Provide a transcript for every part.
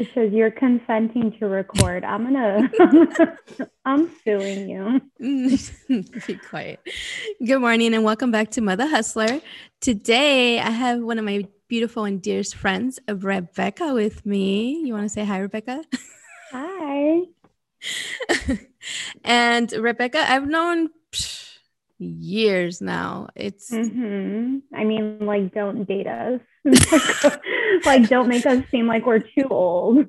It says you're consenting to record. I'm gonna, I'm suing you. Be quiet. Good morning and welcome back to Mother Hustler. Today I have one of my beautiful and dearest friends, Rebecca, with me. You want to say hi, Rebecca? Hi. and Rebecca, I've known years now. It's mm-hmm. I mean, like, don't date us. like, don't make us seem like we're too old.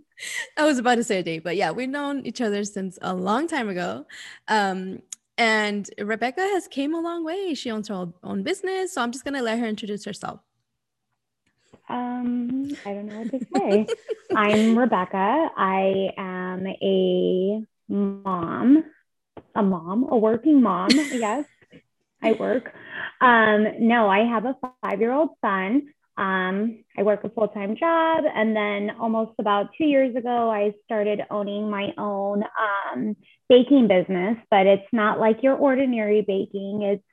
I was about to say a date, but yeah, we've known each other since a long time ago. Um, and Rebecca has came a long way. She owns her own business, so I'm just gonna let her introduce herself. Um, I don't know what to say. I'm Rebecca. I am a mom, a mom, a working mom, yes. I work. Um, no, I have a five year old son. Um, I work a full time job. And then almost about two years ago, I started owning my own um, baking business, but it's not like your ordinary baking, it's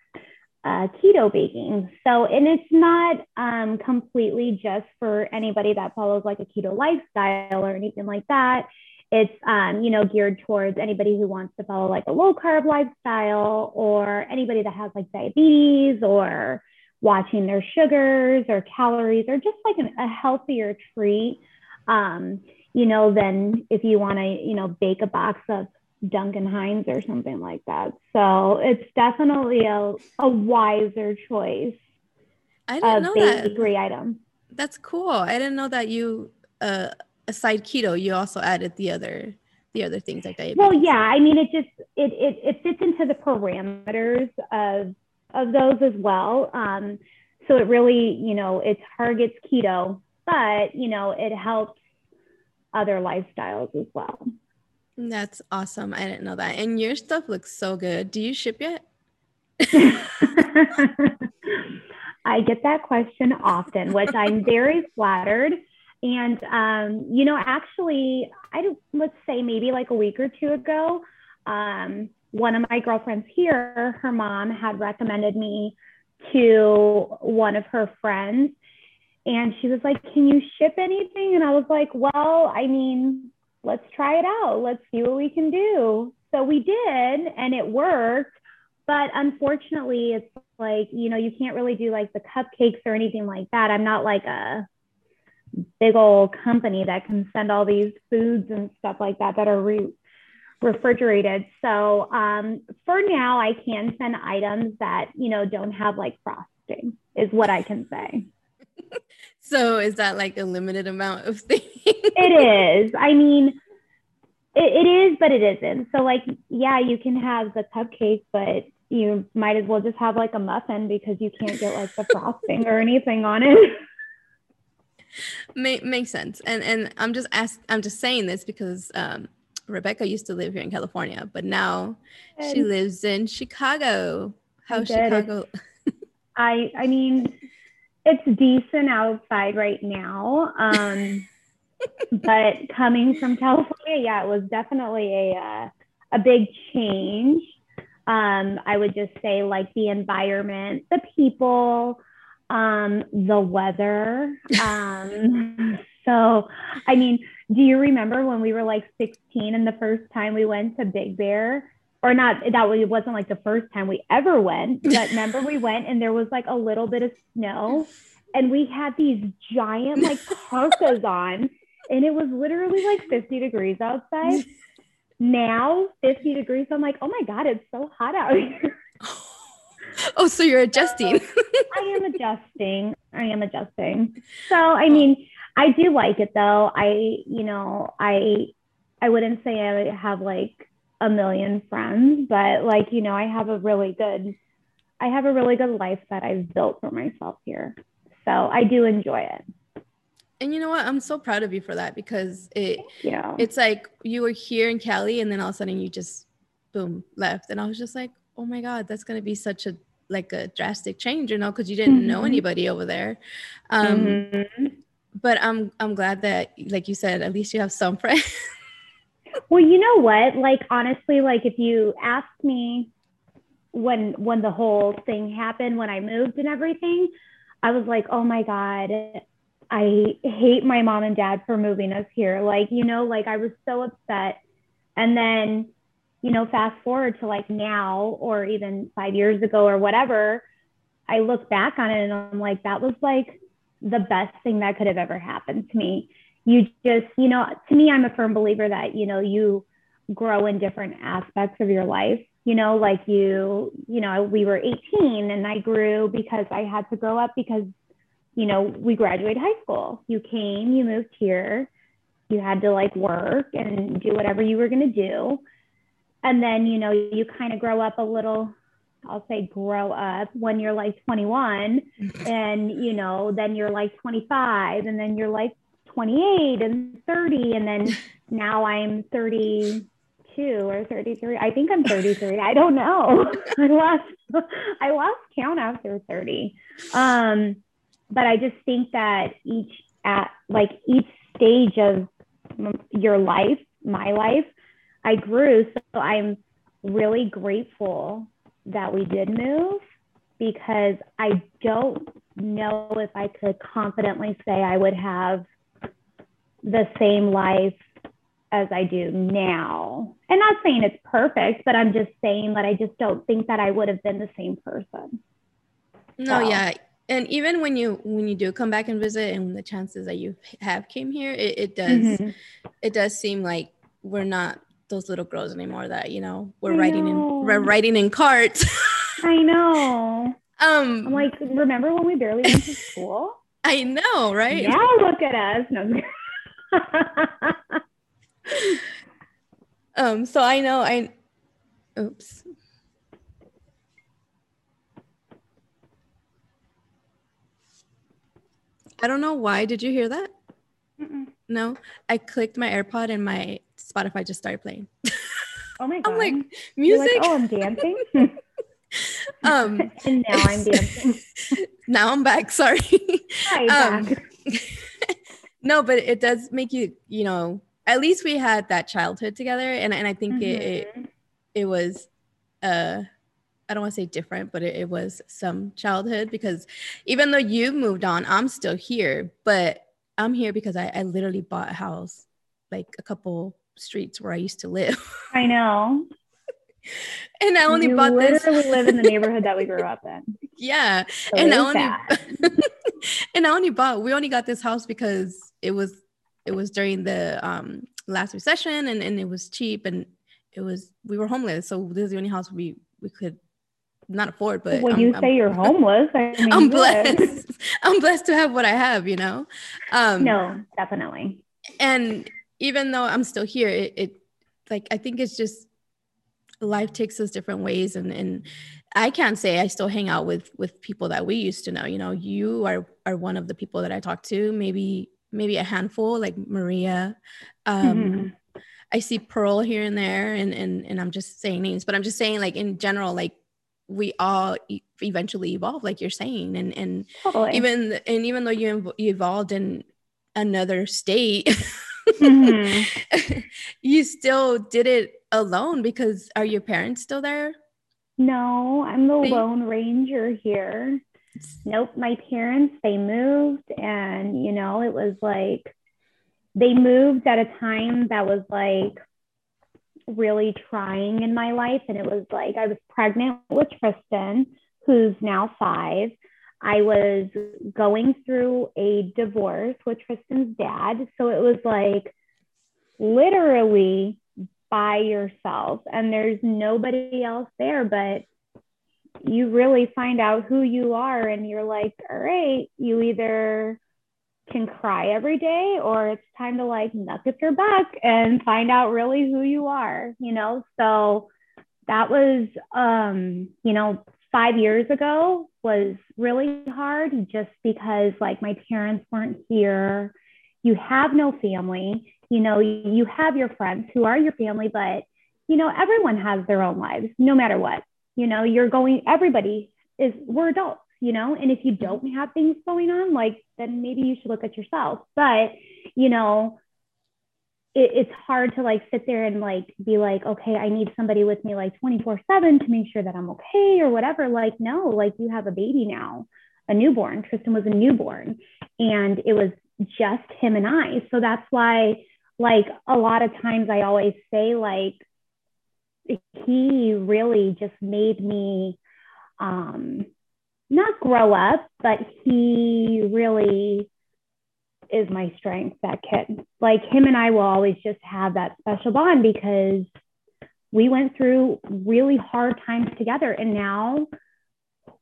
uh, keto baking. So, and it's not um, completely just for anybody that follows like a keto lifestyle or anything like that it's um, you know geared towards anybody who wants to follow like a low carb lifestyle or anybody that has like diabetes or watching their sugars or calories or just like an, a healthier treat um, you know than if you want to you know bake a box of Duncan Hines or something like that. So it's definitely a, a wiser choice. I didn't know that. Bakery item. That's cool. I didn't know that you uh, aside keto, you also added the other the other things like that. Well, yeah, I mean, it just it it, it fits into the parameters of of those as well. Um, so it really, you know, it targets keto, but you know, it helps other lifestyles as well. That's awesome. I didn't know that. And your stuff looks so good. Do you ship yet? I get that question often, which I'm very flattered and, um, you know, actually, I don't, let's say maybe like a week or two ago, um, one of my girlfriends here, her mom had recommended me to one of her friends. And she was like, Can you ship anything? And I was like, Well, I mean, let's try it out. Let's see what we can do. So we did, and it worked. But unfortunately, it's like, you know, you can't really do like the cupcakes or anything like that. I'm not like a big old company that can send all these foods and stuff like that that are re- refrigerated. So um, for now, I can send items that you know don't have like frosting. Is what I can say. so is that like a limited amount of things? it is. I mean, it, it is, but it isn't. So like, yeah, you can have the cupcake, but you might as well just have like a muffin because you can't get like the frosting or anything on it. Make, makes sense. And and I'm just ask I'm just saying this because um, Rebecca used to live here in California, but now and she lives in Chicago. How's Chicago? I I mean, it's decent outside right now. Um, but coming from California, yeah, it was definitely a uh, a big change. Um, I would just say like the environment, the people, um, the weather. Um, so, I mean, do you remember when we were like 16 and the first time we went to Big Bear? Or not, that it wasn't like the first time we ever went, but remember we went and there was like a little bit of snow and we had these giant like parkas on and it was literally like 50 degrees outside. Now, 50 degrees, I'm like, oh my God, it's so hot out here. oh, so you're adjusting. I am adjusting. I am adjusting. So, I oh. mean, I do like it though. I, you know, I I wouldn't say I have like a million friends, but like, you know, I have a really good I have a really good life that I've built for myself here. So, I do enjoy it. And you know what? I'm so proud of you for that because it yeah. it's like you were here in Cali and then all of a sudden you just boom left. And I was just like, oh my God, that's gonna be such a like a drastic change, you know, because you didn't mm-hmm. know anybody over there. Um, mm-hmm. But I'm I'm glad that, like you said, at least you have some friends. well, you know what? Like honestly, like if you asked me when when the whole thing happened, when I moved and everything, I was like, oh my god, I hate my mom and dad for moving us here. Like, you know, like I was so upset. And then, you know, fast forward to like now or even five years ago or whatever, I look back on it and I'm like, that was like the best thing that could have ever happened to me. You just, you know, to me, I'm a firm believer that, you know, you grow in different aspects of your life. You know, like you, you know, we were 18 and I grew because I had to grow up because, you know, we graduated high school. You came, you moved here, you had to like work and do whatever you were going to do. And then, you know, you kind of grow up a little I'll say grow up when you're like 21 and you know then you're like 25 and then you're like 28 and 30 and then now I'm 32 or 33 I think I'm 33 I don't know. I lost I lost count after 30 um but I just think that each at like each stage of your life my life I grew. So I'm really grateful that we did move because I don't know if I could confidently say I would have the same life as I do now. And not saying it's perfect, but I'm just saying that I just don't think that I would have been the same person. No, so. yeah. And even when you when you do come back and visit and the chances that you have came here, it, it does mm-hmm. it does seem like we're not those little girls anymore that you know we're I riding know. in we're riding in carts. I know. Um, I'm like, remember when we barely went to school? I know, right? Now look at us. No. um. So I know. I. Oops. I don't know why. Did you hear that? Mm-mm. No, I clicked my AirPod and my Spotify just started playing. Oh my god! I'm like music. Like, oh, I'm dancing. um, and now I'm dancing. now I'm back. Sorry. Hi, um, back. no, but it does make you, you know, at least we had that childhood together, and and I think mm-hmm. it, it mm-hmm. it was uh I don't want to say different, but it, it, was some childhood because even though you moved on, I'm still here. But I'm here because I, I literally bought a house like a couple streets where I used to live. I know. and I only you bought this. We live in the neighborhood that we grew up in. Yeah, so and I only and I only bought. We only got this house because it was it was during the um, last recession, and and it was cheap, and it was we were homeless, so this is the only house we we could not afford. But when I'm, you say I'm, you're homeless, I mean, I'm blessed. I'm blessed to have what I have. You know. Um, no, definitely. And even though I'm still here, it, it like I think it's just life takes us different ways and and I can't say I still hang out with with people that we used to know. You know, you are are one of the people that I talk to, maybe maybe a handful like Maria. Um mm-hmm. I see Pearl here and there and and and I'm just saying names, but I'm just saying like in general like we all e- eventually evolve like you're saying and and totally. even and even though you, you evolved in another state mm-hmm. you still did it alone because are your parents still there? No, I'm the lone ranger here. Nope, my parents, they moved and, you know, it was like they moved at a time that was like really trying in my life. And it was like I was pregnant with Tristan, who's now five. I was going through a divorce with Tristan's dad. So it was like literally by yourself and there's nobody else there, but you really find out who you are and you're like, all right, you either can cry every day or it's time to like knuck up your buck and find out really who you are, you know? So that was, um, you know, five years ago was really hard just because like my parents weren't here. You have no family, you know, you have your friends who are your family, but you know, everyone has their own lives, no matter what. You know, you're going, everybody is, we're adults, you know, and if you don't have things going on, like, then maybe you should look at yourself. But, you know, it, it's hard to like sit there and like be like, okay, I need somebody with me like 24 7 to make sure that I'm okay or whatever. Like, no, like you have a baby now. a newborn. Tristan was a newborn, and it was just him and I. So that's why, like, a lot of times I always say, like, he really just made me um, not grow up, but he really is my strength, that kid. Like, him and I will always just have that special bond because we went through really hard times together. And now,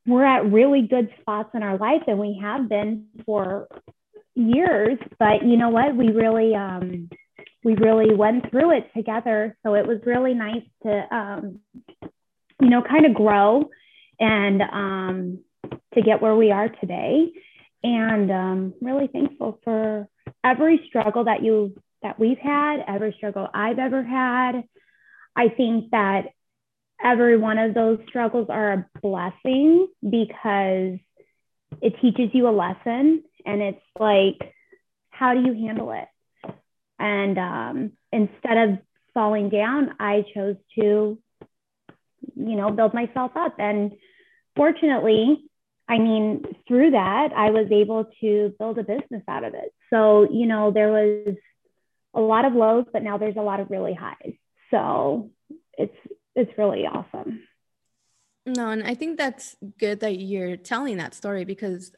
we're at really good spots in our life and we have been for years but you know what we really um we really went through it together so it was really nice to um you know kind of grow and um to get where we are today and um really thankful for every struggle that you that we've had every struggle i've ever had. I think that every one of those struggles are a blessing because it teaches you a lesson and it's like how do you handle it? And um, instead of falling down i chose to you know build myself up. And fortunately i mean through that i was able to build a business out of it so you know there was a lot of lows but now there's a lot of really highs so it's it's really awesome. No, and I think that's good that you're telling that story because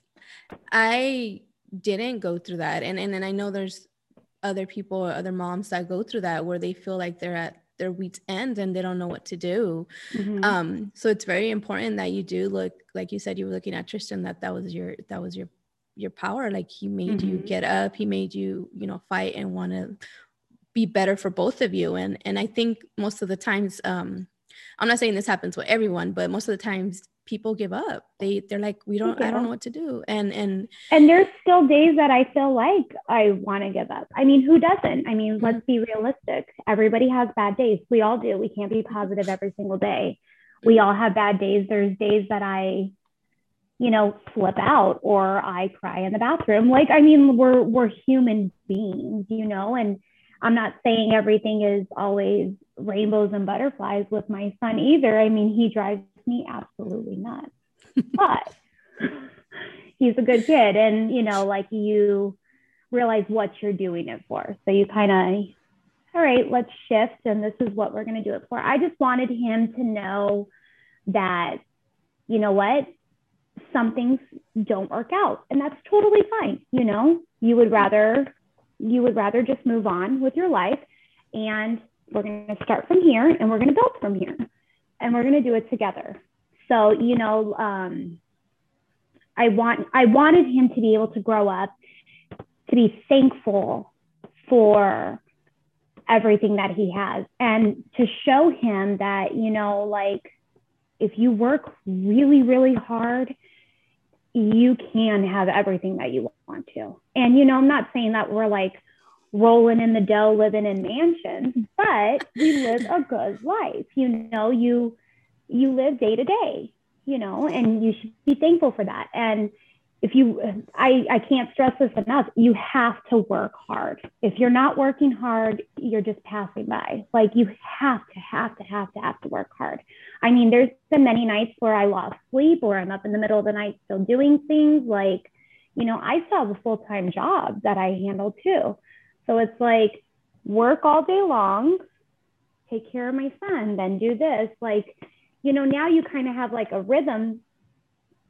I didn't go through that. And and, and I know there's other people other moms that go through that where they feel like they're at their wheat's end and they don't know what to do. Mm-hmm. Um, so it's very important that you do look, like you said, you were looking at Tristan, that that was your, that was your, your power. Like he made mm-hmm. you get up, he made you, you know, fight and want to be better for both of you and and i think most of the times um i'm not saying this happens with everyone but most of the times people give up. They they're like we don't i don't know what to do. And and and there's still days that i feel like i want to give up. I mean who doesn't? I mean let's mm-hmm. be realistic. Everybody has bad days. We all do. We can't be positive every single day. We mm-hmm. all have bad days. There's days that i you know flip out or i cry in the bathroom. Like i mean we're we're human beings you know and I'm not saying everything is always rainbows and butterflies with my son either. I mean, he drives me absolutely not. but he's a good kid. And, you know, like you realize what you're doing it for. So you kind of, all right, let's shift. And this is what we're going to do it for. I just wanted him to know that, you know what, some things don't work out. And that's totally fine. You know, you would rather you would rather just move on with your life and we're going to start from here and we're going to build from here and we're going to do it together so you know um, i want i wanted him to be able to grow up to be thankful for everything that he has and to show him that you know like if you work really really hard you can have everything that you want to. And, you know, I'm not saying that we're like rolling in the dough, living in mansions, but we live a good life. You know, you, you live day to day, you know, and you should be thankful for that. And if you, I, I can't stress this enough, you have to work hard. If you're not working hard, you're just passing by. Like you have to, have to, have to, have to work hard. I mean, there's been many nights where I lost sleep or I'm up in the middle of the night still doing things like, you know, I still have a full time job that I handle too. So it's like work all day long, take care of my son, then do this. Like, you know, now you kind of have like a rhythm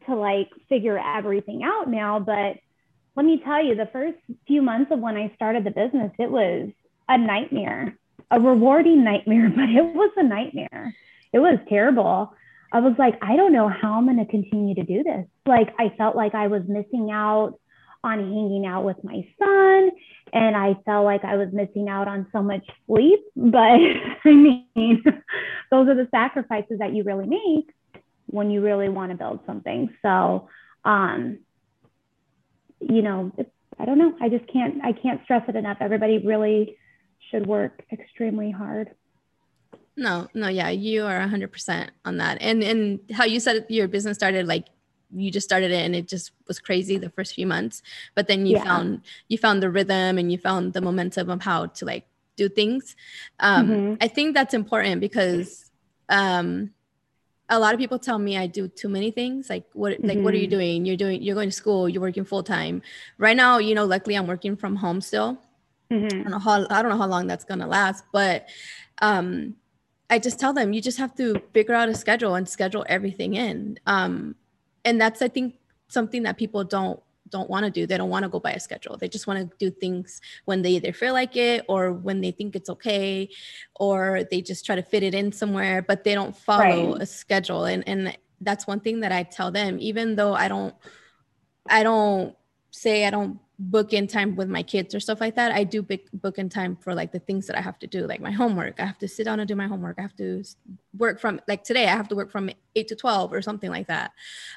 to like figure everything out now. But let me tell you, the first few months of when I started the business, it was a nightmare, a rewarding nightmare, but it was a nightmare. It was terrible. I was like, I don't know how I'm going to continue to do this. Like, I felt like I was missing out on hanging out with my son, and I felt like I was missing out on so much sleep. But I mean, those are the sacrifices that you really make when you really want to build something. So, um, you know, I don't know. I just can't, I can't stress it enough. Everybody really should work extremely hard. No, no, yeah, you are 100% on that. And and how you said your business started like you just started it and it just was crazy the first few months, but then you yeah. found you found the rhythm and you found the momentum of how to like do things. Um, mm-hmm. I think that's important because um, a lot of people tell me I do too many things. Like what like mm-hmm. what are you mm-hmm. doing? You're doing you're going to school, you're working full time. Right now, you know, luckily I'm working from home still. Mm-hmm. I don't know how I don't know how long that's gonna last, but um I just tell them you just have to figure out a schedule and schedule everything in. And that's I think something that people don't don't want to do. They don't want to go by a schedule. They just want to do things when they either feel like it or when they think it's okay, or they just try to fit it in somewhere, but they don't follow right. a schedule. And and that's one thing that I tell them, even though I don't I don't say I don't book in time with my kids or stuff like that i do book, in time for like the things that i have to do like my homework. I have to sit down and do my homework. I have to work from like today i have to work from 8 to 12 or something like that.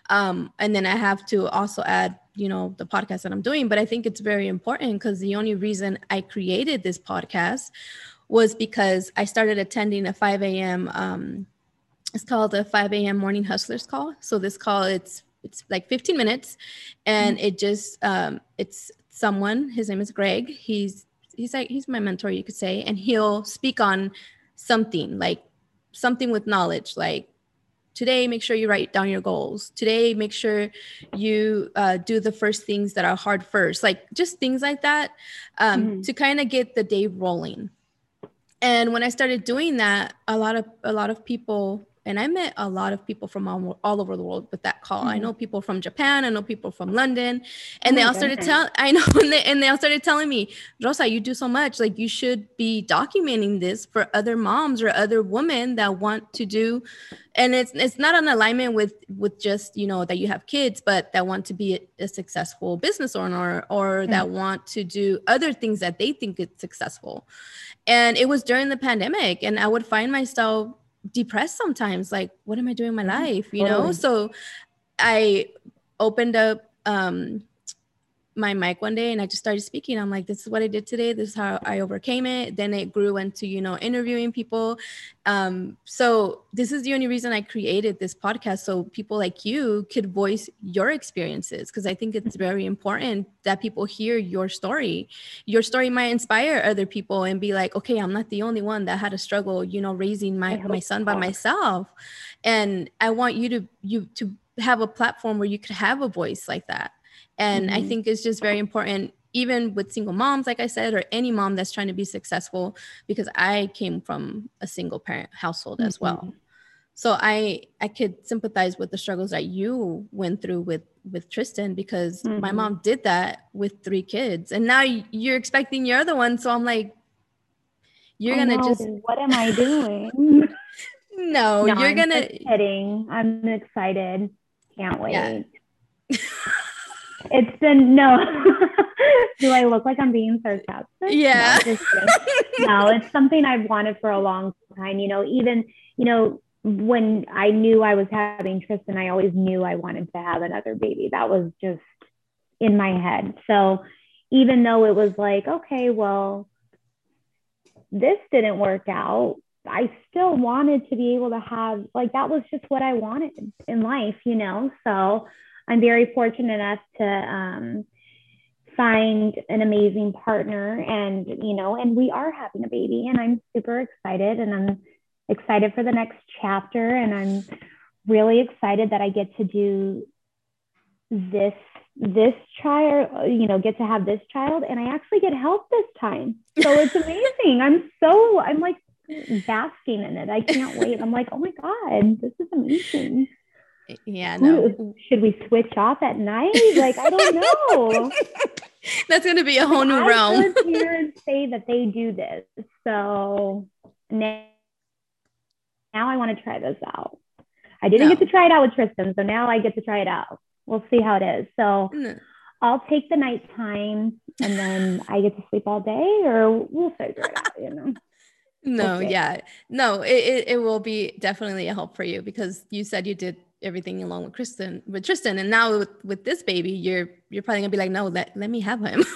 Um, and then i have to also add you know the podcast that i'm doing but i think it's very important because the only reason i created this podcast was because i started attending a 5 a.m um, it's called a 5 a.m morning hustlers call. So this call it's it's like 15 minutes and mm-hmm. it just um, it's someone his name is greg he's he's like he's my mentor you could say and he'll speak on something like something with knowledge like today make sure you write down your goals today make sure you uh, do the first things that are hard first like just things like that um, mm-hmm. to kind of get the day rolling and when i started doing that a lot of a lot of people and I met a lot of people from all, all over the world with that call. Mm-hmm. I know people from Japan, I know people from London, and oh they all started telling. I know, and they, and they all started telling me, Rosa, you do so much. Like you should be documenting this for other moms or other women that want to do, and it's it's not an alignment with with just you know that you have kids, but that want to be a, a successful business owner or mm-hmm. that want to do other things that they think is successful. And it was during the pandemic, and I would find myself depressed sometimes like what am i doing in my mm-hmm. life you know so i opened up um my mic one day and I just started speaking. I'm like, this is what I did today. This is how I overcame it. Then it grew into, you know, interviewing people. Um, so this is the only reason I created this podcast. So people like you could voice your experiences because I think it's very important that people hear your story. Your story might inspire other people and be like, okay, I'm not the only one that had a struggle, you know, raising my my son by myself. And I want you to you to have a platform where you could have a voice like that and mm-hmm. I think it's just very important, even with single moms, like I said, or any mom that's trying to be successful, because I came from a single parent household mm-hmm. as well. So I I could sympathize with the struggles that you went through with with Tristan because mm-hmm. my mom did that with three kids, and now you're expecting your other one. So I'm like, you're gonna just what am I doing? no, no, you're I'm gonna kidding. I'm excited. Can't wait. Yeah. It's been no. Do I look like I'm being sarcastic? Yeah. No, no, it's something I've wanted for a long time. You know, even, you know, when I knew I was having Tristan, I always knew I wanted to have another baby. That was just in my head. So even though it was like, okay, well, this didn't work out, I still wanted to be able to have, like, that was just what I wanted in life, you know? So I'm very fortunate enough to um, find an amazing partner and, you know, and we are having a baby and I'm super excited and I'm excited for the next chapter and I'm really excited that I get to do this this child you know get to have this child and i actually get help this time. So it's amazing. I'm so i'm like basking in it. I can't wait. I'm like oh my god this is amazing yeah, no. should we switch off at night? Like, I don't know. That's going to be a whole new I realm. Parents say that they do this, so now, now I want to try this out. I didn't no. get to try it out with Tristan, so now I get to try it out. We'll see how it is. So no. I'll take the night time, and then I get to sleep all day, or we'll figure it out. You know. No, okay. yeah, no, it, it, it will be definitely a help for you because you said you did everything along with Kristen with Tristan. And now with, with this baby you're you're probably gonna be like no let, let me have him.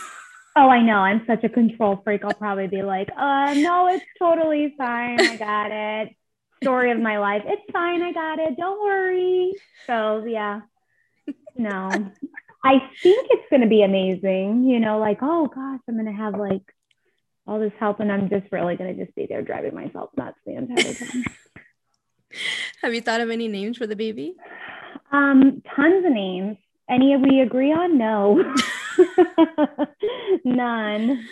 Oh I know. I'm such a control freak. I'll probably be like uh no it's totally fine. I got it. Story of my life. It's fine. I got it. Don't worry. So yeah. No. I think it's gonna be amazing you know like oh gosh I'm gonna have like all this help and I'm just really gonna just be there driving myself nuts the entire time Have you thought of any names for the baby? Um, tons of names. Any of we agree on? No. None.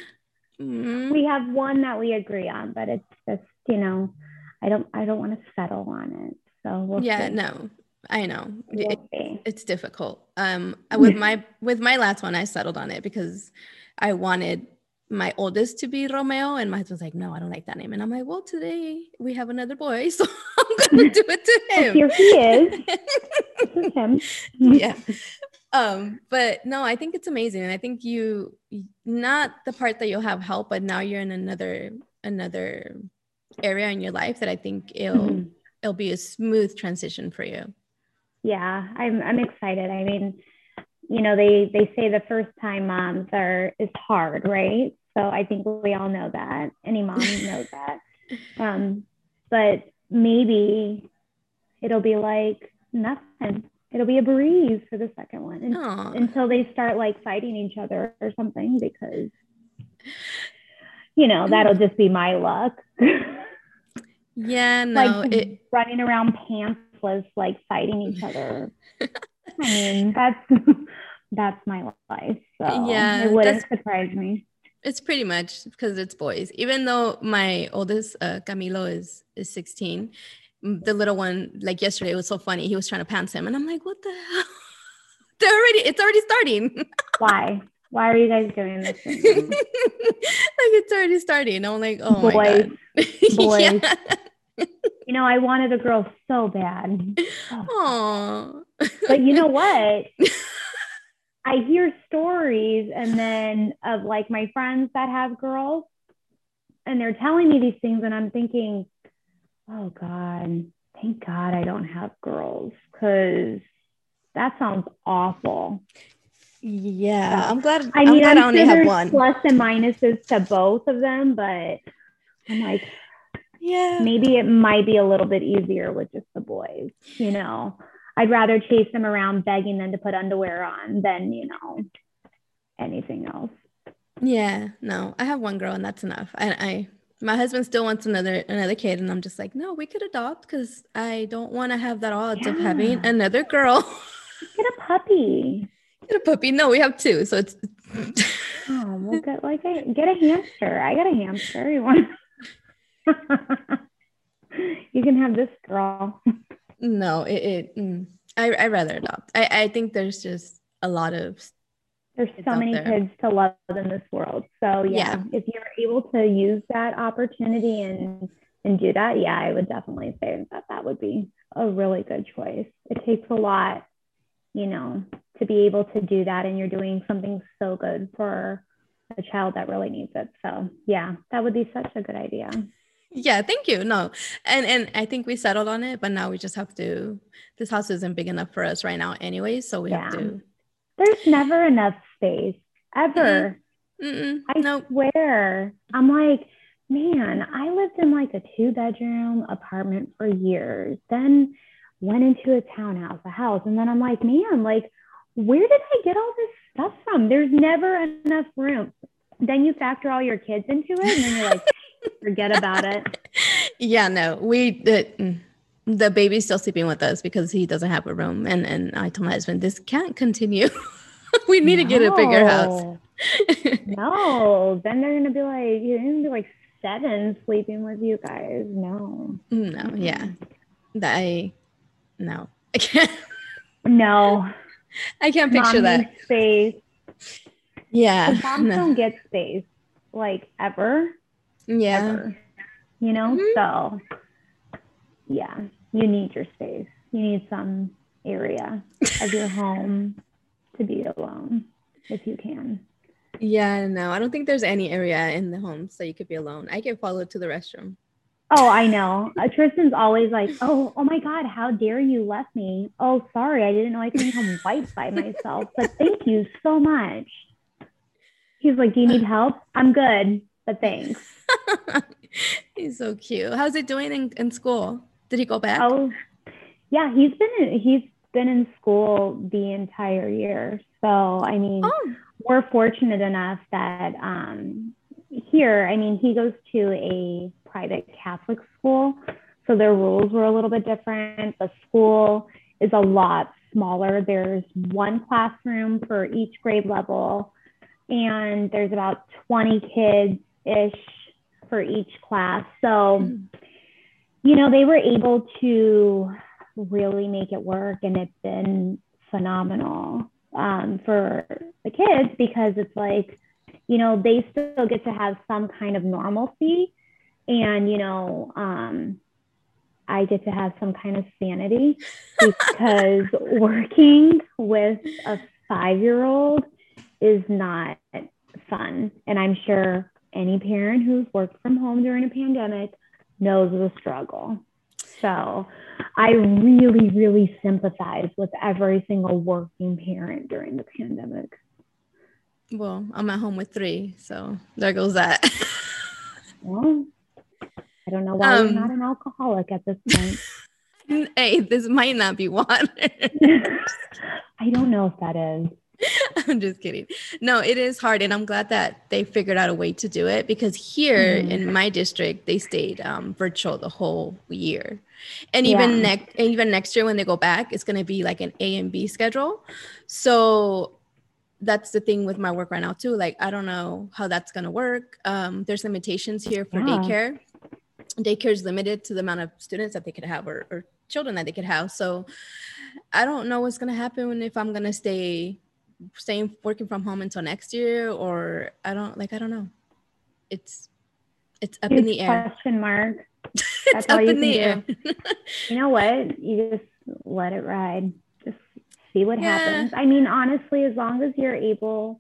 Mm-hmm. We have one that we agree on, but it's just, you know, I don't I don't want to settle on it. So we'll Yeah, see. no. I know. We'll it, it's difficult. Um with my with my last one I settled on it because I wanted my oldest to be Romeo, and my husband's like, no, I don't like that name. And I'm like, well, today we have another boy, so I'm gonna do it to him. Here he is. this is him. yeah. Um, but no, I think it's amazing. And I think you not the part that you'll have help, but now you're in another another area in your life that I think it'll mm-hmm. it'll be a smooth transition for you. Yeah, I'm I'm excited. I mean, you know, they they say the first time moms are is hard, right? So I think we all know that. Any mom knows that. Um, but maybe it'll be like nothing. It'll be a breeze for the second one and, until they start like fighting each other or something because you know that'll just be my luck. yeah, no, like it... running around pantsless, like fighting each other. I mean, that's that's my life. So yeah, it wouldn't surprise me it's pretty much because it's boys. Even though my oldest uh, Camilo is is 16, the little one like yesterday it was so funny. He was trying to pants him, and I'm like, what the hell? They're already. It's already starting. Why? Why are you guys doing this? like it's already starting. I'm like, oh boys, my god, boys. you know, I wanted a girl so bad. Oh. But you know what? I hear stories and then of like my friends that have girls and they're telling me these things and I'm thinking, oh God, thank God I don't have girls because that sounds awful. Yeah, uh, I'm glad. I mean, I'm glad I'm I only have one. Plus and minuses to both of them, but I'm like, yeah, maybe it might be a little bit easier with just the boys, you know. I'd rather chase them around begging them to put underwear on than, you know, anything else. Yeah, no, I have one girl and that's enough. And I, my husband still wants another another kid, and I'm just like, no, we could adopt because I don't want to have that odds yeah. of having another girl. Get a puppy. Get a puppy. No, we have two, so it's. oh, we'll get like a get a hamster. I got a hamster. You want? you can have this girl. No, it, it mm, I I rather adopt. I I think there's just a lot of there's so many there. kids to love in this world. So yeah, yeah, if you're able to use that opportunity and and do that, yeah, I would definitely say that that would be a really good choice. It takes a lot, you know, to be able to do that, and you're doing something so good for a child that really needs it. So yeah, that would be such a good idea yeah thank you no and and i think we settled on it but now we just have to this house isn't big enough for us right now anyway so we yeah. have to there's never enough space ever Mm-mm. i nope. swear i'm like man i lived in like a two bedroom apartment for years then went into a townhouse a house and then i'm like man like where did i get all this stuff from there's never enough room then you factor all your kids into it and then you're like forget about it. yeah, no, we the, the baby's still sleeping with us because he doesn't have a room, and and I told my husband this can't continue. we need no. to get a bigger house. no, then they're gonna be like you're gonna be like seven sleeping with you guys. No, no, yeah, that I no, I can't. No, I can't picture Mom that space. Yeah, moms no. don't get space like ever yeah. ever, you know? Mm-hmm. so yeah you need your space. You need some area of your home to be alone if you can. Yeah no i don't think there's any area in the home so you could be alone. I get followed to the restroom. Oh i know. Uh, tristan's always like oh oh my god how dare you left me? Oh sorry i didn't know i couldn't come wipe by myself but thank you so much. He's like do you need help? I'm good but thanks he's so cute. How's it doing in, in school? Did he go back? Oh, yeah, he's been in, he's been in school the entire year. So I mean, oh. we're fortunate enough that um, here, I mean, he goes to a private Catholic school. So their rules were a little bit different. The school is a lot smaller. There's one classroom for each grade level, and there's about 20 kids ish for each class. So, mm-hmm. you know, they were able to really make it work, and it's been phenomenal um, for the kids because it's like, you know, they still get to have some kind of normalcy. And, you know, um, I get to have some kind of sanity because working with a five year old is not fun. And I'm sure any parent who's worked from home during a pandemic knows the struggle. So I really, really sympathize with every single working parent during the pandemic. Well, I'm at home with three, so there goes that. well, I don't know why um, you're not an alcoholic at this point. hey, this might not be water. I don't know if that is. I'm just kidding. No, it is hard. And I'm glad that they figured out a way to do it because here mm. in my district, they stayed um, virtual the whole year. And even yeah. next even next year when they go back, it's gonna be like an A and B schedule. So that's the thing with my work right now too. Like I don't know how that's gonna work. Um, there's limitations here for yeah. daycare daycare is limited to the amount of students that they could have or, or children that they could have. So I don't know what's gonna happen if I'm gonna stay staying working from home until next year or I don't like I don't know. It's it's up in the air. Question mark. That's all you can do. you know what? You just let it ride. Just see what yeah. happens. I mean, honestly, as long as you're able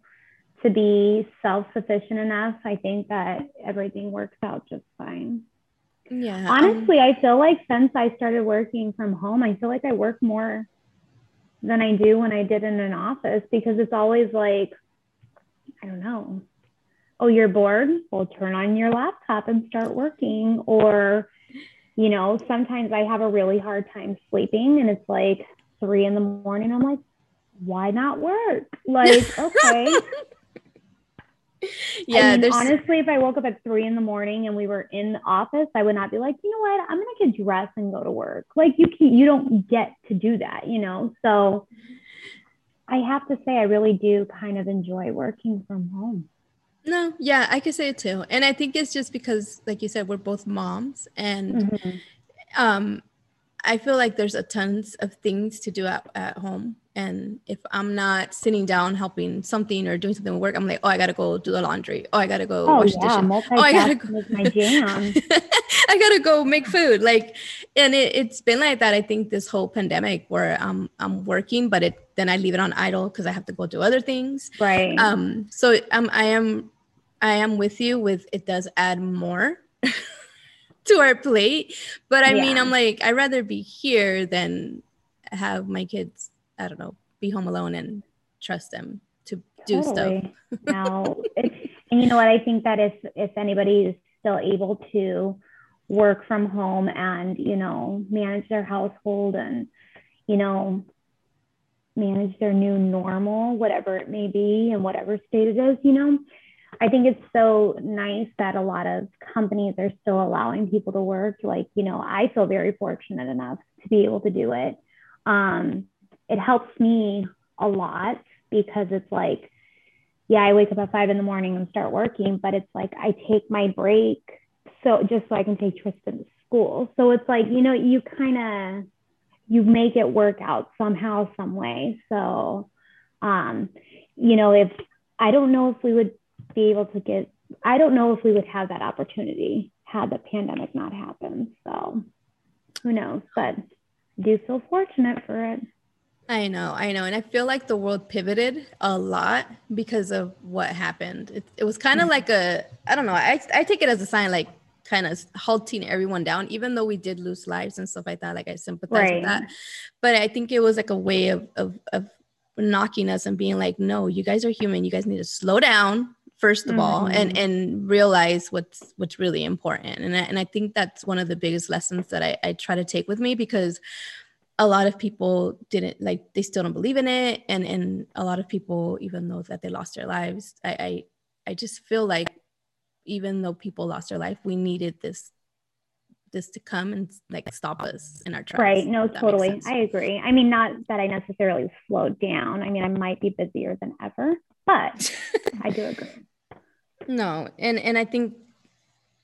to be self-sufficient enough, I think that everything works out just fine. Yeah. Honestly, um, I feel like since I started working from home, I feel like I work more than I do when I did in an office because it's always like, I don't know. Oh, you're bored? Well, turn on your laptop and start working. Or, you know, sometimes I have a really hard time sleeping and it's like three in the morning. I'm like, why not work? Like, okay. yeah. I mean, honestly, if I woke up at three in the morning and we were in the office, I would not be like, you know what, I'm gonna get dressed and go to work. Like you can you don't get to do that, you know. So I have to say I really do kind of enjoy working from home. No, yeah, I could say it too. And I think it's just because, like you said, we're both moms and mm-hmm. um I feel like there's a tons of things to do at, at home and if I'm not sitting down helping something or doing something with work, I'm like, oh, I gotta go do the laundry. Oh, I gotta go oh, wash yeah, dishes. Oh, I gotta go. my jam. I gotta go make food. Like, and it, has been like that. I think this whole pandemic where I'm I'm working, but it then I leave it on idle because I have to go do other things. Right. Um. So um, I am I am with you. With it does add more. to our plate but i yeah. mean i'm like i'd rather be here than have my kids I don't know, be home alone and trust them to do totally. stuff. now, it's, and you know what? I think that if if anybody is still able to work from home and you know manage their household and you know manage their new normal, whatever it may be, and whatever state it is, you know. I think it's so nice that a lot of companies are still allowing people to work. Like, you know, I feel very fortunate enough to be able to do it. Um, it helps me a lot because it's like, yeah, I wake up at five in the morning and start working, but it's like I take my break so just so I can take Tristan to school. So it's like, you know, you kind of you make it work out somehow, some way. So um, you know, if I don't know if we would be able to get I don't know if we would have that opportunity had the pandemic not happened. So who knows? But I do feel fortunate for it. I know, I know. And I feel like the world pivoted a lot because of what happened. It, it was kind of like a, I don't know, I, I take it as a sign like kind of halting everyone down, even though we did lose lives and stuff like that. Like I sympathize right. with that. But I think it was like a way of, of, of knocking us and being like, no, you guys are human. You guys need to slow down first of mm-hmm. all and and realize what's what's really important and I, and I think that's one of the biggest lessons that I, I try to take with me because a lot of people didn't like they still don't believe in it and and a lot of people even though that they lost their lives i i, I just feel like even though people lost their life we needed this this to come and like stop us in our tracks. Right. No, totally. I agree. I mean, not that I necessarily slowed down. I mean, I might be busier than ever, but I do agree. No, and and I think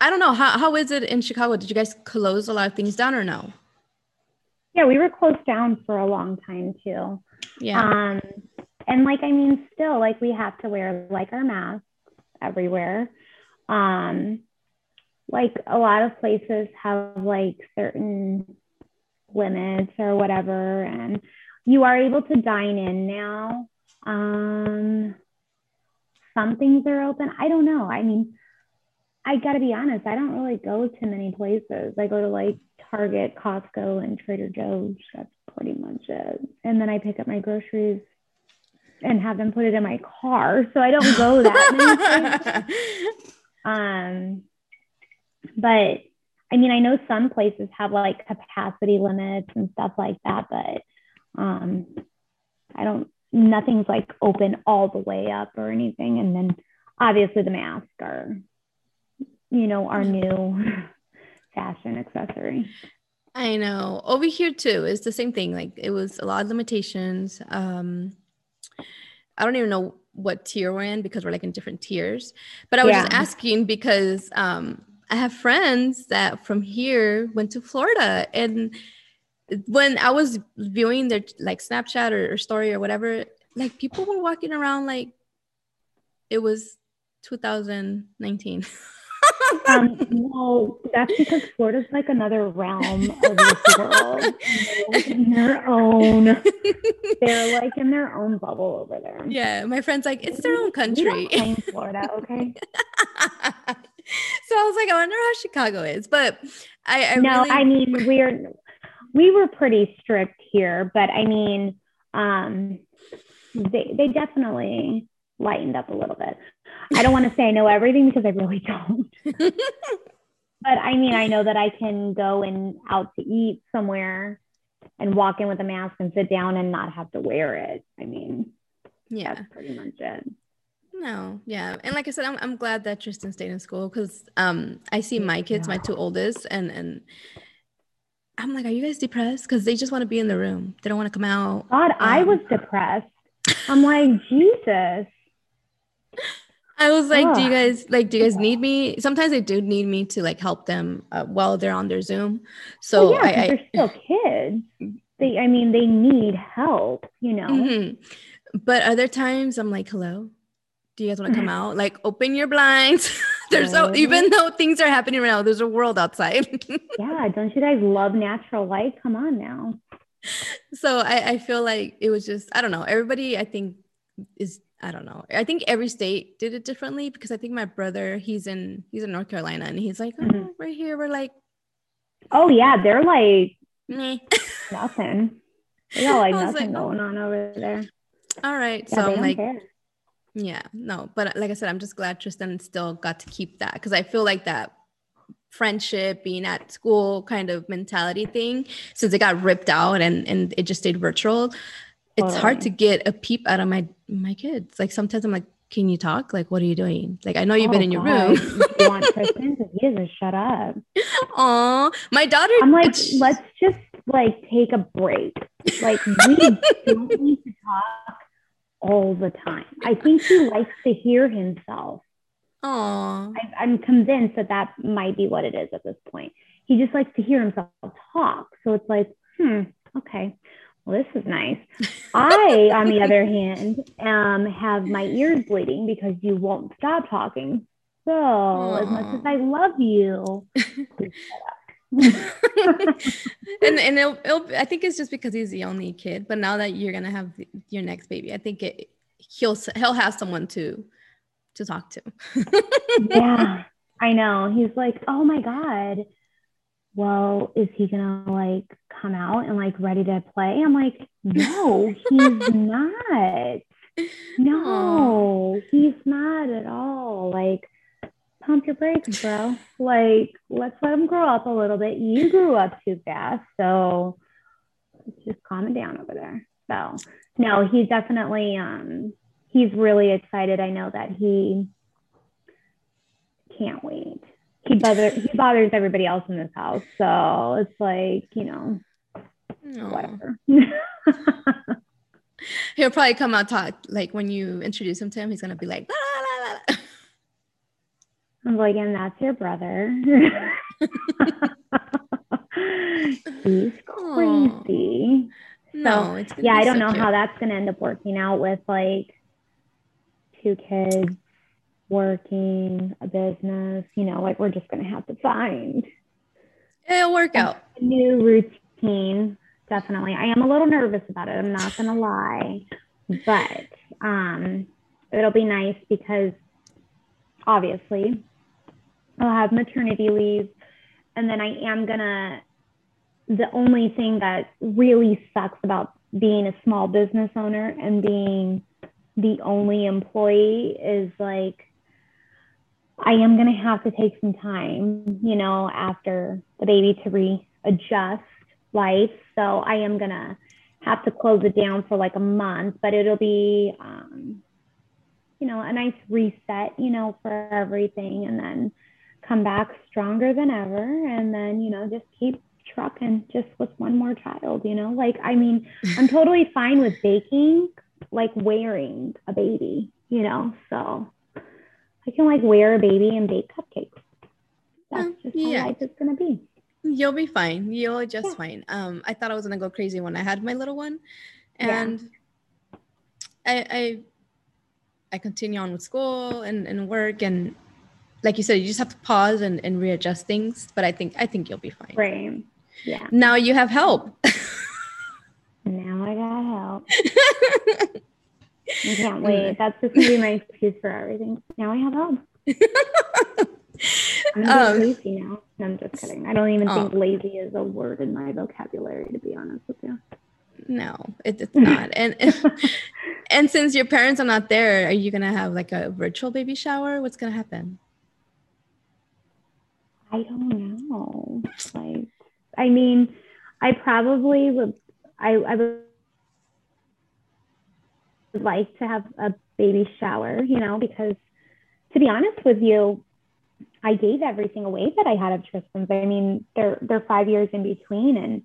I don't know how how is it in Chicago? Did you guys close a lot of things down or no? Yeah, we were closed down for a long time too. Yeah. Um, and like I mean, still like we have to wear like our masks everywhere. Um, like a lot of places have like certain limits or whatever, and you are able to dine in now. Um, some things are open. I don't know. I mean, I got to be honest, I don't really go to many places. I go to like Target, Costco, and Trader Joe's. That's pretty much it. And then I pick up my groceries and have them put it in my car. So I don't go that many Um, but I mean, I know some places have like capacity limits and stuff like that, but um, I don't, nothing's like open all the way up or anything. And then obviously the masks are you know, our new fashion accessory. I know. Over here too, it's the same thing. Like it was a lot of limitations. Um, I don't even know what tier we're in because we're like in different tiers. But I was yeah. just asking because um, I have friends that from here went to Florida, and when I was viewing their like Snapchat or, or story or whatever, like people were walking around like it was 2019. um, well, that's because Florida's like another realm of this world. They're in their own. They're like in their own bubble over there. Yeah, my friend's like, it's their own country. in Florida, okay. so I was like, I wonder how Chicago is, but I, I no, really... I mean we're we were pretty strict here, but I mean, um, they they definitely lightened up a little bit. I don't want to say I know everything because I really don't. but I mean, I know that I can go and out to eat somewhere and walk in with a mask and sit down and not have to wear it. I mean, yeah, that's pretty much it. No, yeah, and like I said, I'm, I'm glad that Tristan stayed in school because um I see my kids, yeah. my two oldest, and and I'm like, are you guys depressed? Because they just want to be in the room. They don't want to come out. God, um, I was depressed. I'm like, Jesus. I was like, do you guys like? Do you guys need me? Sometimes they do need me to like help them uh, while they're on their Zoom. So well, yeah, I, I, they're still kids. They, I mean, they need help. You know. Mm-hmm. But other times, I'm like, hello. Do you guys want to come out? Like, open your blinds. there's so even though things are happening right now, there's a world outside. yeah, don't you guys love natural light? Come on now. So I, I feel like it was just I don't know. Everybody I think is I don't know. I think every state did it differently because I think my brother, he's in he's in North Carolina and he's like, oh, mm-hmm. right here we're like, oh yeah, they're like nothing. They got like nothing like, oh. going on over there. All right, yeah, so I'm like, care. Yeah, no, but like I said, I'm just glad Tristan still got to keep that because I feel like that friendship being at school kind of mentality thing since it got ripped out and and it just stayed virtual it's hard to get a peep out of my my kids. Like sometimes I'm like, can you talk? Like, what are you doing? Like, I know you've oh, been in your God. room. you want Tristan to he doesn't shut up. Aw, my daughter. I'm like, let's just like take a break. Like, we don't need to talk all the time. I think he likes to hear himself. Aw. I, I'm convinced that that might be what it is at this point. He just likes to hear himself talk. So it's like, hmm, okay well, this is nice. I, on the other hand, um, have my ears bleeding because you won't stop talking. So, Aww. as much as I love you, and and it'll, it'll, I think it's just because he's the only kid. But now that you're gonna have your next baby, I think it he'll he'll have someone to to talk to. yeah, I know. He's like, oh my god, well, is he gonna like come out and like ready to play? I'm like, no, he's not. No, he's not at all. Like, pump your brakes, bro. Like, let's let him grow up a little bit. You grew up too fast, so just calm it down over there. So, no, he's definitely um he's really excited. I know that he can't wait he bothers he bothers everybody else in this house. So it's like, you know, Aww. whatever. He'll probably come out talk like when you introduce him to him, he's gonna be like, la, la, la, I'm like, and that's your brother. he's crazy. No, so, yeah, I don't so know cute. how that's gonna end up working out with like two kids working a business. You know, like we're just gonna have to find. It'll work out. New routine definitely. I am a little nervous about it. I'm not gonna lie, but um, it'll be nice because obviously I'll have maternity leave, and then I am gonna. The only thing that really sucks about being a small business owner and being the only employee is like I am going to have to take some time, you know, after the baby to readjust life. So I am going to have to close it down for like a month, but it'll be, um, you know, a nice reset, you know, for everything and then come back stronger than ever. And then, you know, just keep trucking just with one more child, you know, like, I mean, I'm totally fine with baking, like wearing a baby, you know, so I can like wear a baby and bake cupcakes. That's just yeah. how life is going to be. You'll be fine. You'll just yeah. fine. Um, I thought I was gonna go crazy when I had my little one, and yeah. I, I I continue on with school and, and work and like you said, you just have to pause and, and readjust things. But I think I think you'll be fine. Right. Yeah. Now you have help. now I got help. I can't wait. That's just gonna be my excuse for everything. Now I have help. I'm um, lazy now. No, I'm just kidding. I don't even oh. think lazy is a word in my vocabulary, to be honest with you. No, it, it's not. and and since your parents are not there, are you gonna have like a virtual baby shower? What's gonna happen? I don't know. Like, I mean, I probably would. I I would like to have a baby shower, you know, because to be honest with you, I gave everything away that I had of Tristan's. I mean, they're they're five years in between, and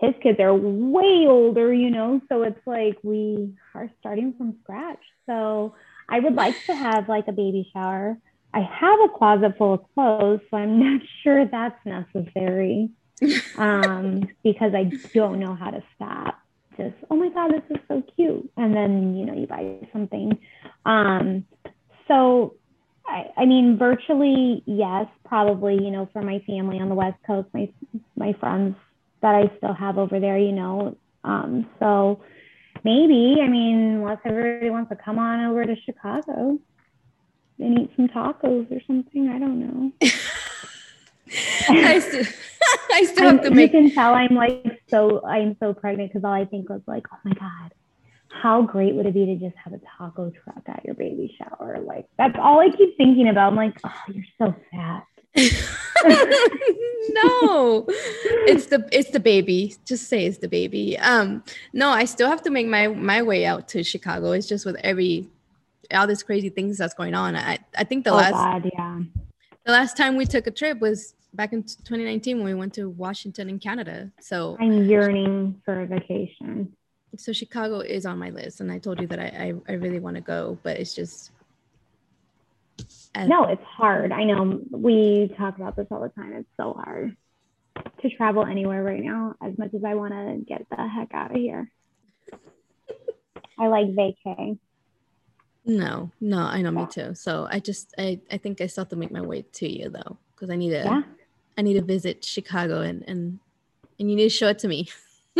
his kids are way older, you know. So it's like we are starting from scratch. So I would like to have like a baby shower. I have a closet full of clothes, so I'm not sure that's necessary um, because I don't know how to stop. Just oh my god, this is so cute, and then you know you buy something. Um, so I, I mean, virtually, yes, probably, you know, for my family on the West Coast, my, my friends that I still have over there, you know. Um, so maybe, I mean, unless everybody wants to come on over to Chicago and eat some tacos or something, I don't know. I still, I still have to make. You can tell I'm like so, I'm so pregnant because all I think was like, oh my God, how great would it be to just have a taco truck at your baby shower? Like that's all I keep thinking about. I'm like, oh, you're so fat. no it's the it's the baby just say it's the baby um no i still have to make my my way out to chicago it's just with every all these crazy things that's going on i i think the oh, last God, yeah the last time we took a trip was back in 2019 when we went to washington and canada so i'm yearning for a vacation so Chicago is on my list, and I told you that I I, I really want to go, but it's just no, it's hard. I know we talk about this all the time. It's so hard to travel anywhere right now. As much as I want to get the heck out of here, I like vacay. No, no, I know yeah. me too. So I just I I think I still have to make my way to you though, because I need to yeah. I need to visit Chicago and and and you need to show it to me.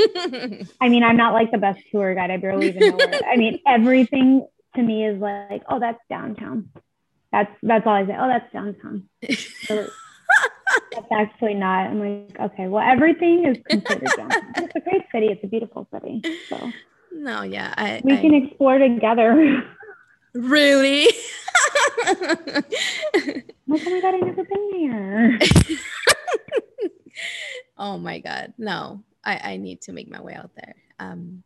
I mean, I'm not like the best tour guide. I barely even know where. I mean, everything to me is like, oh, that's downtown. That's that's all I say. Oh, that's downtown. So that's actually not. I'm like, okay, well, everything is considered downtown. It's a great city. It's a beautiful city. So no, yeah, I, we I, can explore together. Really? like, oh my god, I've never been there. oh my god, no. I, I need to make my way out there. Um,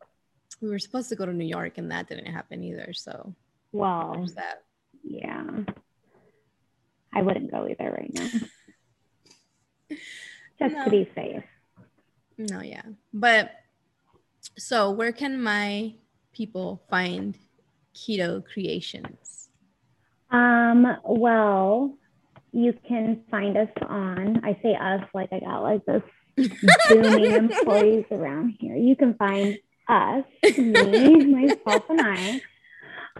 we were supposed to go to New York, and that didn't happen either. So, well, that. Yeah, I wouldn't go either right now. just no. to be safe. No, yeah. But so where can my people find keto creations? Um, well, you can find us on, I say us like I got like this booming employees around here. You can find us, me, myself, and I,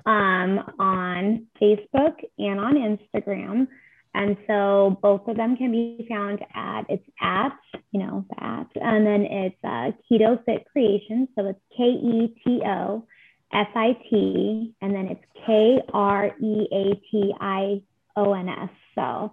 um, on Facebook and on Instagram. And so both of them can be found at, it's at, you know, that, and then it's uh, Keto Fit Kreations. So it's K E T O S I T, and then it's K R E A T I O N S. So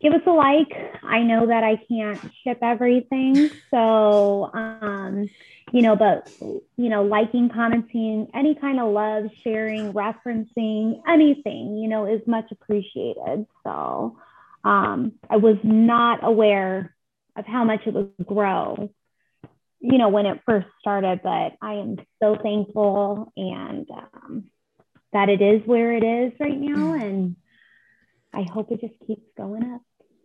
give us a like. I know that I can't ship everything. So, um, you know, but, you know, liking, commenting, any kind of love, sharing, referencing, anything, you know, is much appreciated. So, um, I was not aware of how much it would grow, you know, when it first started, but I am so thankful and um, that it is where it is right now. And I hope it just keeps going up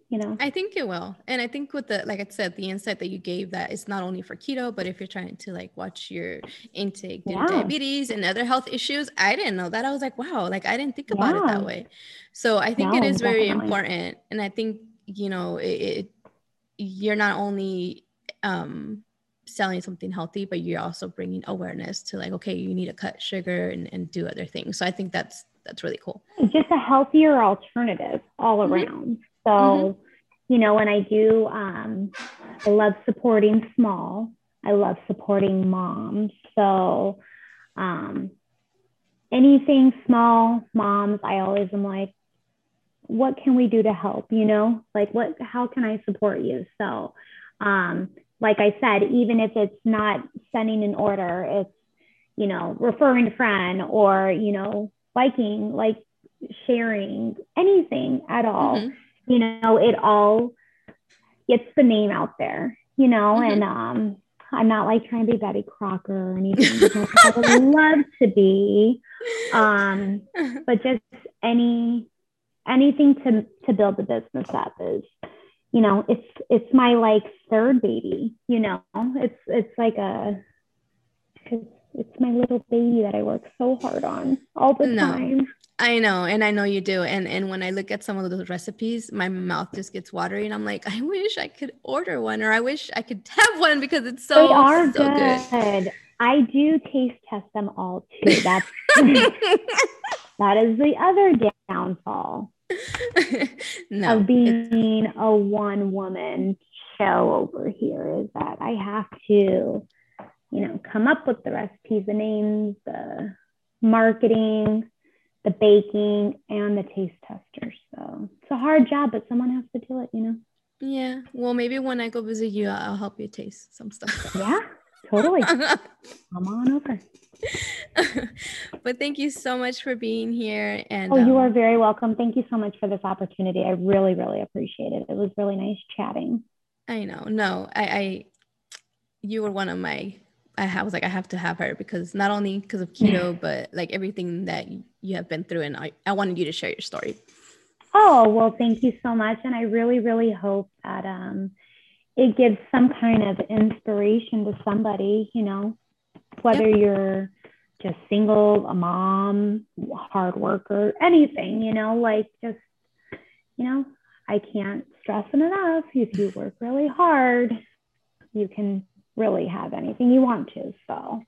you know i think it will and i think with the like i said the insight that you gave that it's not only for keto but if you're trying to like watch your intake yeah. diabetes and other health issues i didn't know that i was like wow like i didn't think yeah. about it that way so i think no, it is very definitely. important and i think you know it, it you're not only um selling something healthy but you're also bringing awareness to like okay you need to cut sugar and, and do other things so i think that's that's really cool just a healthier alternative all mm-hmm. around so, mm-hmm. you know, when I do, um, I love supporting small. I love supporting moms. So, um, anything small moms, I always am like, what can we do to help? You know, like what, how can I support you? So, um, like I said, even if it's not sending an order, it's, you know, referring a friend or, you know, liking, like sharing anything at all. Mm-hmm you know, it all gets the name out there, you know, mm-hmm. and um, I'm not like trying to be Betty Crocker or anything. I would love to be, um, but just any anything to to build the business up is, you know, it's it's my like third baby. You know, it's it's like a it's, it's my little baby that I work so hard on all the no. time. I know, and I know you do. And and when I look at some of those recipes, my mouth just gets watery, and I'm like, I wish I could order one, or I wish I could have one because it's so, they are so good. good. I do taste test them all too. That's that is the other downfall no, of being a one woman show over here is that I have to, you know, come up with the recipes, the names, the marketing the baking and the taste testers. So it's a hard job, but someone has to do it, you know? Yeah. Well, maybe when I go visit you, I'll help you taste some stuff. Yeah, totally. Come on over. but thank you so much for being here. And oh, um, you are very welcome. Thank you so much for this opportunity. I really, really appreciate it. It was really nice chatting. I know. No, I, I you were one of my I was like, I have to have her because not only because of keto, but like everything that you have been through. And I, I wanted you to share your story. Oh, well, thank you so much. And I really, really hope that um, it gives some kind of inspiration to somebody, you know, whether yep. you're just single, a mom, hard worker, anything, you know, like just, you know, I can't stress it enough. If you work really hard, you can really have anything you want to. So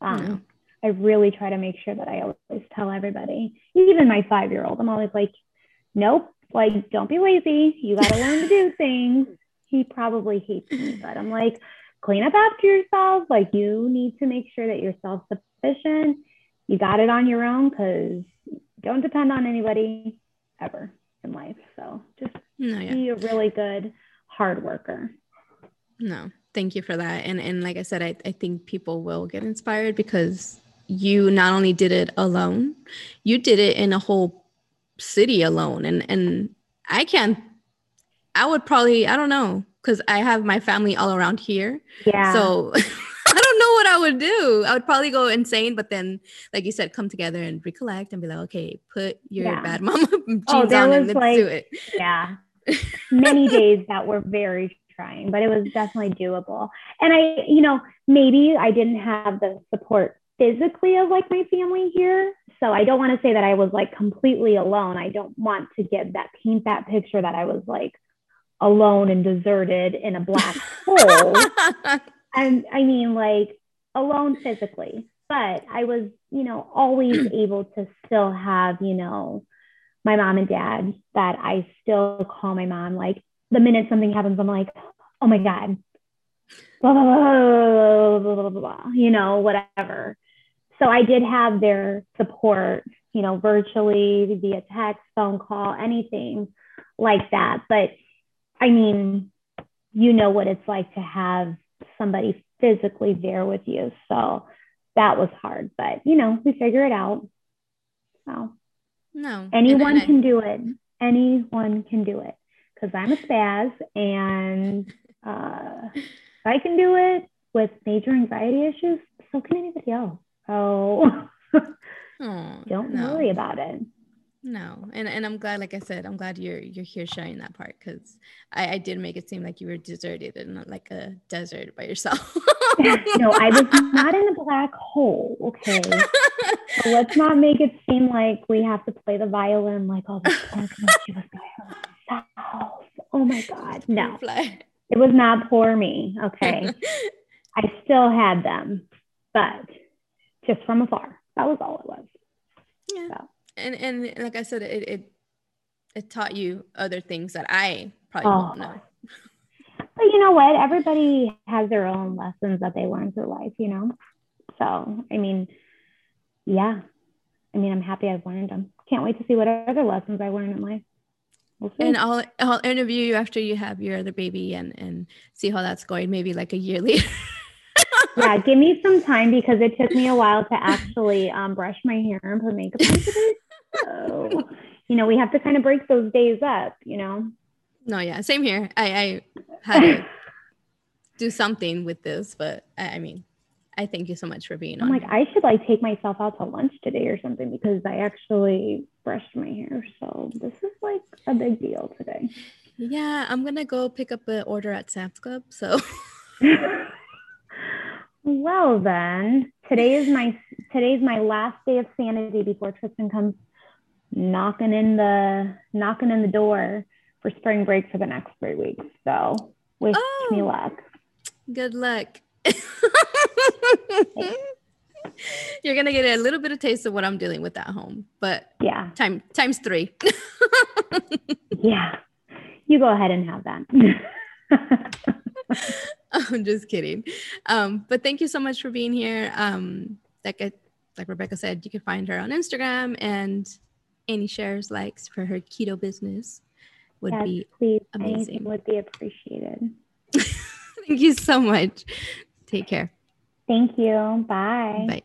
um, I really try to make sure that I always tell everybody, even my five year old, I'm always like, nope, like, don't be lazy. You got to learn to do things. He probably hates me, but I'm like, clean up after yourself. Like, you need to make sure that you're self sufficient. You got it on your own because don't depend on anybody ever in life. So just no, yeah. be a really good hard worker. No, thank you for that. And and like I said, I, I think people will get inspired because you not only did it alone, you did it in a whole city alone. And and I can't I would probably, I don't know, because I have my family all around here. Yeah. So I don't know what I would do. I would probably go insane, but then, like you said, come together and recollect and be like, okay, put your yeah. bad mama oh, jeans oh, on and let's like, do it. Yeah many days that were very trying, but it was definitely doable. And I, you know, maybe I didn't have the support physically of like my family here. So I don't want to say that I was like completely alone. I don't want to get that paint that picture that I was like alone and deserted in a black hole. and I mean like alone physically, but I was, you know, always able to still have, you know, my mom and dad that I still call my mom like the minute something happens, I'm like, oh my God, blah, blah, blah, blah, blah, blah, blah, you know, whatever. So I did have their support, you know, virtually via text, phone call, anything like that. But I mean, you know what it's like to have somebody physically there with you. So that was hard, but you know, we figure it out. So no, anyone can do it. Anyone can do it because I'm a spaz and uh, I can do it with major anxiety issues, so can anybody else. So oh, don't no. worry about it. No, and and I'm glad, like I said, I'm glad you're you're here sharing that part because I, I did make it seem like you were deserted and not like a desert by yourself. no, I was not in a black hole. Okay, so let's not make it seem like we have to play the violin like all the she was by herself. Oh my god, no, it was not for me. Okay, I still had them, but just from afar. That was all it was. Yeah. So. And and like I said, it, it it taught you other things that I probably oh. won't know. But you know what? Everybody has their own lessons that they learn through life, you know? So, I mean, yeah. I mean, I'm happy I've learned them. Can't wait to see what other lessons I learn in life. We'll and I'll I'll interview you after you have your other baby and and see how that's going. Maybe like a year later. yeah, give me some time because it took me a while to actually um, brush my hair and put makeup on it. So, you know, we have to kind of break those days up, you know? No, yeah, same here. I, I had to do something with this, but I, I mean, I thank you so much for being I'm on. like, I should like take myself out to lunch today or something because I actually brushed my hair. So this is like a big deal today. Yeah, I'm gonna go pick up an order at Sam's Club. So Well then, today is my today's my last day of sanity before Tristan comes knocking in the knocking in the door for spring break for the next three weeks. So wish oh, me luck. Good luck. You're gonna get a little bit of taste of what I'm dealing with at home, but yeah, time times three. yeah, you go ahead and have that. I'm just kidding. Um, but thank you so much for being here. Um, like I, like Rebecca said, you can find her on Instagram and any shares, likes for her keto business would yes, be please. amazing. Anything would be appreciated. thank you so much. Take care. Thank you. Bye. Bye.